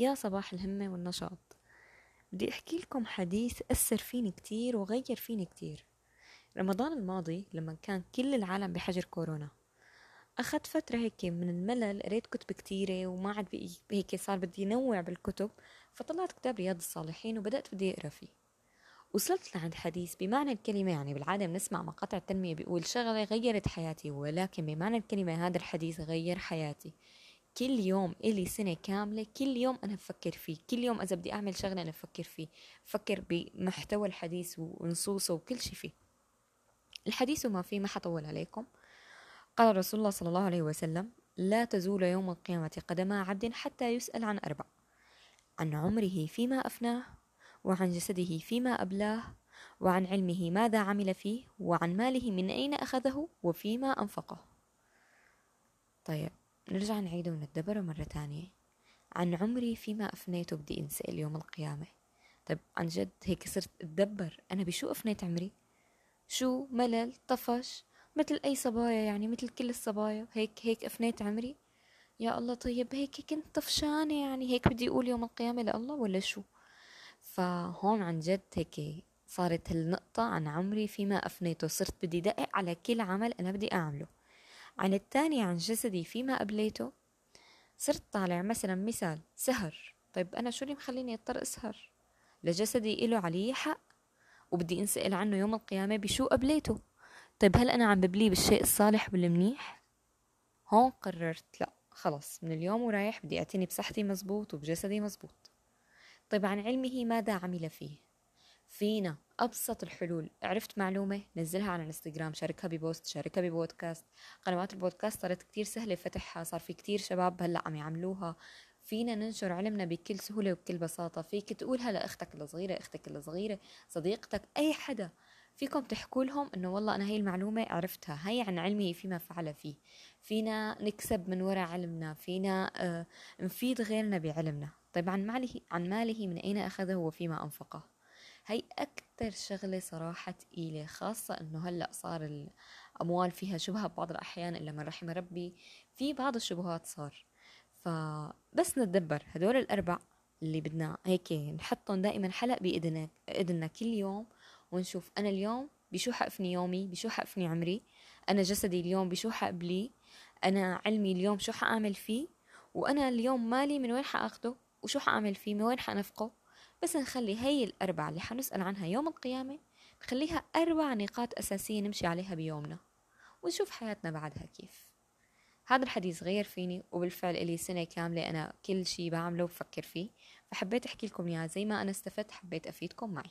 يا صباح الهمة والنشاط. بدي أحكي لكم حديث أثر فيني كتير وغير فيني كتير. رمضان الماضي لما كان كل العالم بحجر كورونا. أخذت فترة هيك من الملل قريت كتب كتيرة وما عاد هيك صار بدي نوع بالكتب فطلعت كتاب رياض الصالحين وبدأت بدي أقرأ فيه. وصلت لعند حديث بمعنى الكلمة يعني بالعادة بنسمع مقاطع التنمية بيقول شغلة غيرت حياتي ولكن بمعنى الكلمة هذا الحديث غير حياتي. كل يوم إلي سنة كاملة كل يوم أنا بفكر فيه كل يوم إذا بدي أعمل شغلة أنا بفكر فيه بفكر بمحتوى الحديث ونصوصه وكل شي فيه. الحديث وما فيه ما حطول عليكم. قال رسول الله صلى الله عليه وسلم لا تزول يوم القيامة قدما عبد حتى يسأل عن أربع عن عمره فيما أفناه وعن جسده فيما أبلاه وعن علمه ماذا عمل فيه وعن ماله من أين أخذه وفيما أنفقه. طيب. نرجع نعيده ونتدبره مرة تانية عن عمري فيما أفنيته بدي أنسأل يوم القيامة. طيب عن جد هيك صرت أتدبر. أنا بشو أفنيت عمري؟ شو ملل طفش مثل أي صبايا يعني مثل كل الصبايا. هيك هيك أفنيت عمري؟ يا الله طيب هيك كنت طفشانة يعني. هيك بدي أقول يوم القيامة لله ولا شو؟ فهون عن جد هيك صارت النقطة عن عمري فيما أفنيته صرت بدي دقق على كل عمل أنا بدي أعمله. عن التاني عن جسدي فيما قبليته. صرت طالع مثلا مثال سهر. طيب أنا شو اللي مخليني أضطر أسهر؟ لجسدي إله علي حق وبدي أنسأل عنه يوم القيامة بشو قبليته. طيب هل أنا عم ببليه بالشيء الصالح والمنيح هون قررت لا خلص من اليوم ورايح بدي أعتني بصحتي مزبوط وبجسدي مزبوط. طيب عن علمه ماذا عمل فيه؟ فينا أبسط الحلول. عرفت معلومة؟ نزلها على الإنستغرام شاركها ببوست شاركها ببودكاست. قنوات البودكاست صارت كتير سهلة فتحها صار في كتير شباب هلأ عم يعملوها. فينا ننشر علمنا بكل سهولة وبكل بساطة. فيك تقولها لأختك الصغيرة أختك الصغيرة صديقتك أي حدا. فيكم تحكوا لهم إنه والله أنا هي المعلومة عرفتها. هي عن علمه فيما فعل فيه. فينا نكسب من وراء علمنا. فينا آه نفيد غيرنا بعلمنا. طيب عن ماله عن ماله من أين أخذه وفيما أنفقه؟ هي أكتر شغلة صراحة تقيلة خاصة إنه هلأ صار الأموال فيها شبهة ببعض الأحيان إلا من رحم ربي في بعض الشبهات صار. فبس نتدبر هدول الأربع اللي بدنا هيك نحطهم دائما حلق بإيدنا إيدنا كل يوم ونشوف أنا اليوم بشو حقفني يومي بشو حقفني عمري أنا جسدي اليوم بشو حقبلي أنا علمي اليوم شو حأعمل فيه وأنا اليوم مالي من وين حأخده وشو حأعمل فيه من وين حأنفقه. بس نخلي هي الأربعة اللي حنسأل عنها يوم القيامة نخليها أربع نقاط أساسية نمشي عليها بيومنا ونشوف حياتنا بعدها كيف. هذا الحديث غير فيني وبالفعل إلي سنة كاملة أنا كل شي بعمله بفكر فيه فحبيت أحكي لكم إياه زي ما أنا استفدت حبيت أفيدكم معي.